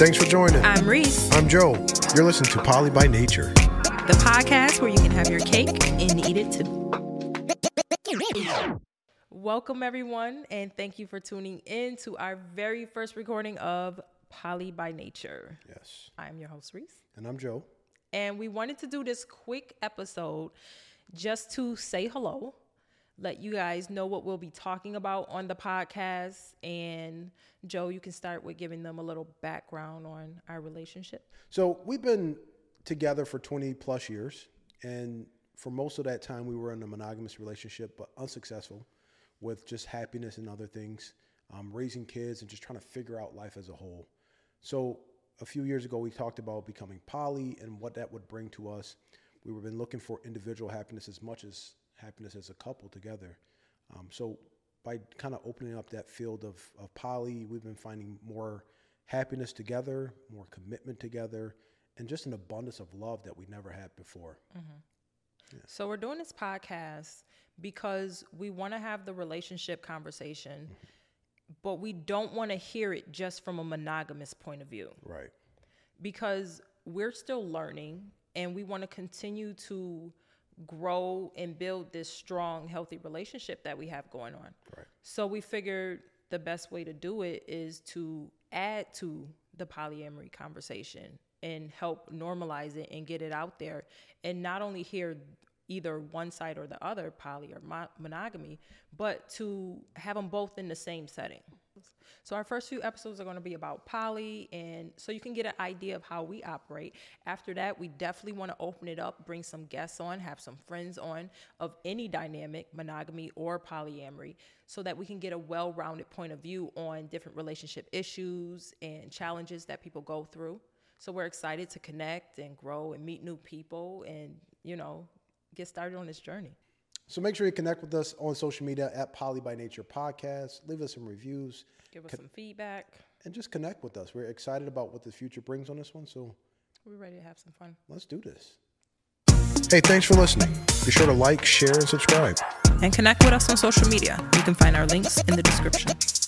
Thanks for joining. I'm Reese, I'm Joe. You're listening to Poly by Nature. the podcast where you can have your cake and eat it too. Welcome, everyone, and thank you for tuning in to our very first recording of Poly by Nature. Yes. I'm your host, Reese, And I'm Joe. and we wanted to do this quick episode just to say hello, let you guys know what we'll be talking about on the podcast. And Joe, you can start with giving them a little background on our relationship. So we've been together for 20 plus years. And for most of that time, we were in a monogamous relationship, but unsuccessful with just happiness and other things, um, raising kids and just trying to figure out life as a whole. So a few years ago, we talked about becoming poly and what that would bring to us. We were been looking for individual happiness as much as happiness as a couple together. Um, so by kind of opening up that field of, of poly, we've been finding more happiness together, more commitment together, and just an abundance of love that we never had before. So we're doing this podcast because we want to have the relationship conversation, but we don't want to hear it just from a monogamous point of view Right. because we're still learning and we want to continue to grow and build this strong healthy relationship that we have going on. Right. So we figured the best way to do it is to add to the polyamory conversation and help normalize it and get it out there and not only hear either one side or the other poly or mo- monogamy but to have them both in the same setting so our first few episodes are going to be about poly and so you can get an idea of how we operate. After that we definitely want to open it up bring some guests on have some friends on of any dynamic monogamy or polyamory so that we can get a well-rounded point of view on different relationship issues and challenges that people go through. So we're excited to connect and grow and meet new people and you know get started on this journey So make sure you connect with us on social media at Poly by Nature Podcast. Leave us some reviews give us some feedback and just connect with us. We're excited about what the future brings on this one. So we're ready to have some fun let's do this. Hey, thanks for listening. Be sure to like, share, and subscribe. and connect with us on social media. You can find our links in the description.